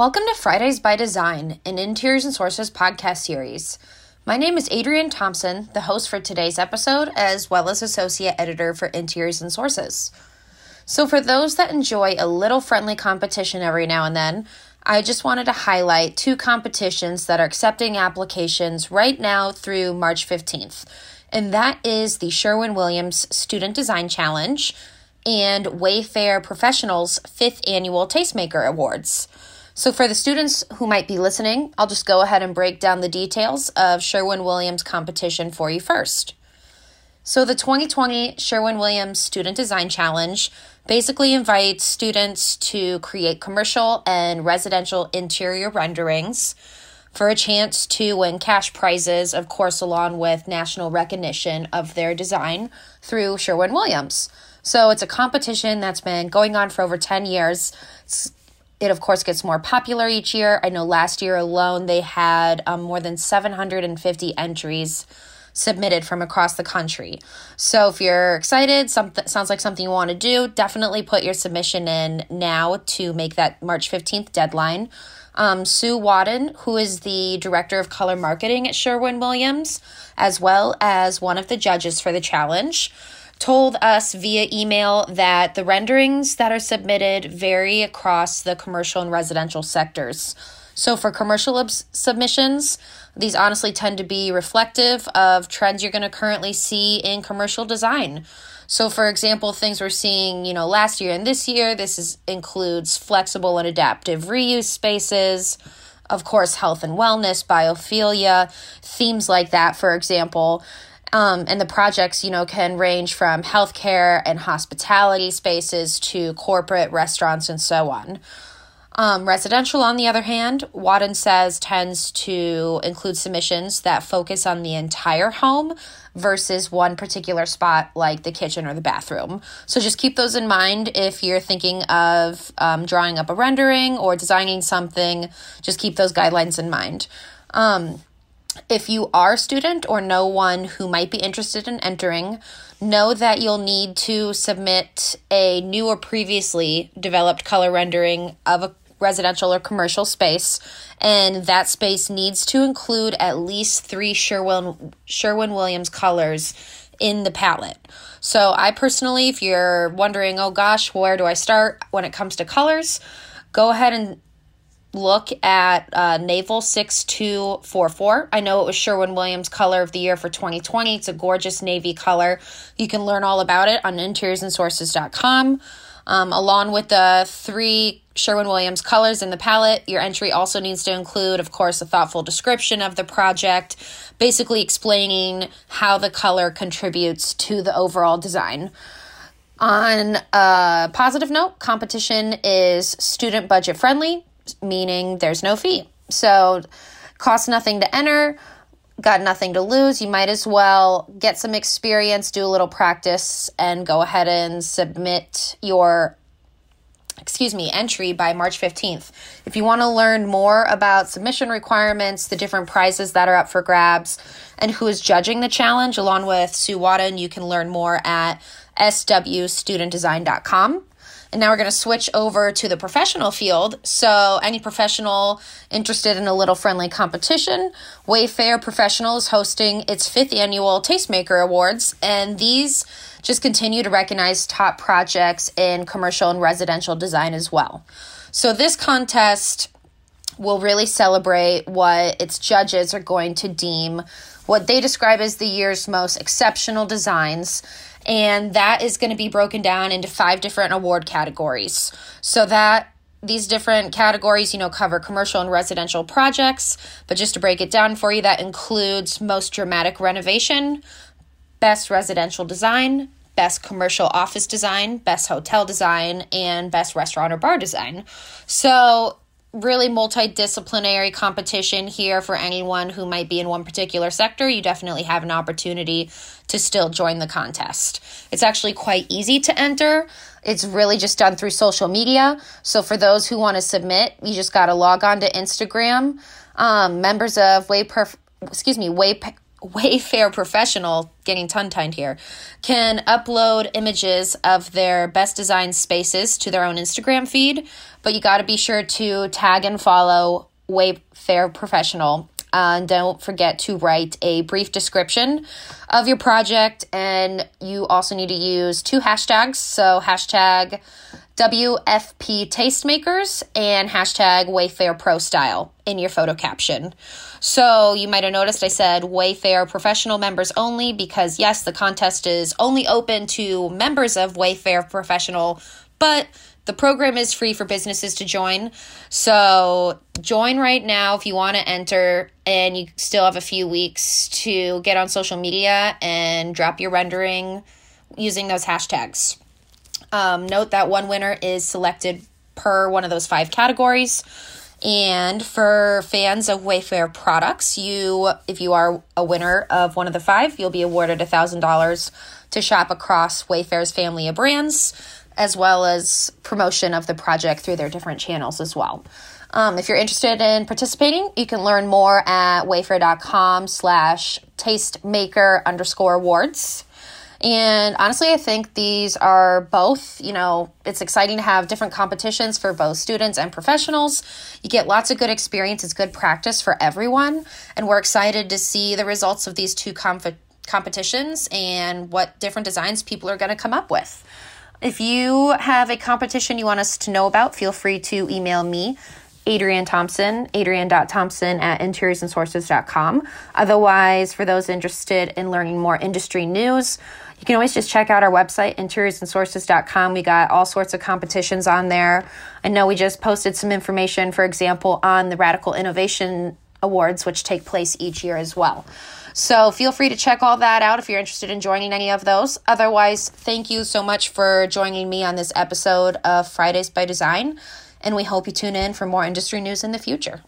Welcome to Fridays by Design, an Interiors and Sources podcast series. My name is Adrienne Thompson, the host for today's episode, as well as associate editor for Interiors and Sources. So, for those that enjoy a little friendly competition every now and then, I just wanted to highlight two competitions that are accepting applications right now through March 15th, and that is the Sherwin Williams Student Design Challenge and Wayfair Professionals' fifth annual Tastemaker Awards. So, for the students who might be listening, I'll just go ahead and break down the details of Sherwin Williams competition for you first. So, the 2020 Sherwin Williams Student Design Challenge basically invites students to create commercial and residential interior renderings for a chance to win cash prizes, of course, along with national recognition of their design through Sherwin Williams. So, it's a competition that's been going on for over 10 years. It's it, of course, gets more popular each year. I know last year alone they had um, more than 750 entries submitted from across the country. So if you're excited, something sounds like something you want to do, definitely put your submission in now to make that March 15th deadline. Um, Sue Wadden, who is the director of color marketing at Sherwin Williams, as well as one of the judges for the challenge, told us via email that the renderings that are submitted vary across the commercial and residential sectors. So, for commercial submissions, these honestly tend to be reflective of trends you're going to currently see in commercial design. So, for example, things we're seeing, you know, last year and this year, this is, includes flexible and adaptive reuse spaces, of course, health and wellness, biophilia, themes like that, for example. Um, and the projects, you know, can range from healthcare and hospitality spaces to corporate restaurants and so on. Um, residential, on the other hand, Wadden says tends to include submissions that focus on the entire home versus one particular spot like the kitchen or the bathroom. So just keep those in mind if you're thinking of um, drawing up a rendering or designing something. Just keep those guidelines in mind. Um, if you are a student or know one who might be interested in entering, know that you'll need to submit a new or previously developed color rendering of a residential or commercial space, and that space needs to include at least three Sherwin, Sherwin Williams colors in the palette. So, I personally, if you're wondering, oh gosh, where do I start when it comes to colors, go ahead and look at uh, Naval 6244. I know it was Sherwin Williams Color of the Year for 2020. It's a gorgeous navy color. You can learn all about it on interiorsandsources.com. Um, along with the three Sherwin Williams colors in the palette, your entry also needs to include, of course, a thoughtful description of the project, basically explaining how the color contributes to the overall design. On a positive note, competition is student budget friendly meaning there's no fee. So, costs nothing to enter, got nothing to lose. You might as well get some experience, do a little practice, and go ahead and submit your excuse me, entry by March 15th. If you want to learn more about submission requirements, the different prizes that are up for grabs, and who is judging the challenge, along with Sue Wadden, you can learn more at swstudentdesign.com. And now we're going to switch over to the professional field. So, any professional interested in a little friendly competition, Wayfair Professional is hosting its fifth annual Tastemaker Awards, and these just continue to recognize top projects in commercial and residential design as well. So, this contest will really celebrate what its judges are going to deem what they describe as the year's most exceptional designs and that is going to be broken down into five different award categories. So that these different categories, you know, cover commercial and residential projects, but just to break it down for you, that includes most dramatic renovation, best residential design, best commercial office design, best hotel design, and best restaurant or bar design. So really multidisciplinary competition here for anyone who might be in one particular sector, you definitely have an opportunity to still join the contest. It's actually quite easy to enter. It's really just done through social media. So for those who want to submit, you just got to log on to Instagram. Um, members of Way Perf- excuse me, Way Wayfair professional, getting tongue tied here, can upload images of their best design spaces to their own Instagram feed, but you got to be sure to tag and follow Wayfair professional. Uh, and don't forget to write a brief description of your project. And you also need to use two hashtags. So, hashtag WFP Tastemakers and hashtag Wayfair Pro Style in your photo caption. So you might have noticed I said Wayfair professional members only because, yes, the contest is only open to members of Wayfair professional, but the program is free for businesses to join. So join right now if you want to enter, and you still have a few weeks to get on social media and drop your rendering using those hashtags. Um, note that one winner is selected per one of those five categories. And for fans of Wayfair products, you if you are a winner of one of the five, you'll be awarded $1,000 to shop across Wayfair's family of brands, as well as promotion of the project through their different channels as well. Um, if you're interested in participating, you can learn more at wayfair.com slash tastemaker underscore awards. And honestly, I think these are both, you know, it's exciting to have different competitions for both students and professionals. You get lots of good experience, it's good practice for everyone. And we're excited to see the results of these two comp- competitions and what different designs people are going to come up with. If you have a competition you want us to know about, feel free to email me Adrienne Thompson, adrienne.thompson at interiorsandsources.com. Otherwise, for those interested in learning more industry news, you can always just check out our website, interiorsandsources.com. We got all sorts of competitions on there. I know we just posted some information, for example, on the Radical Innovation Awards, which take place each year as well. So feel free to check all that out if you're interested in joining any of those. Otherwise, thank you so much for joining me on this episode of Fridays by Design, and we hope you tune in for more industry news in the future.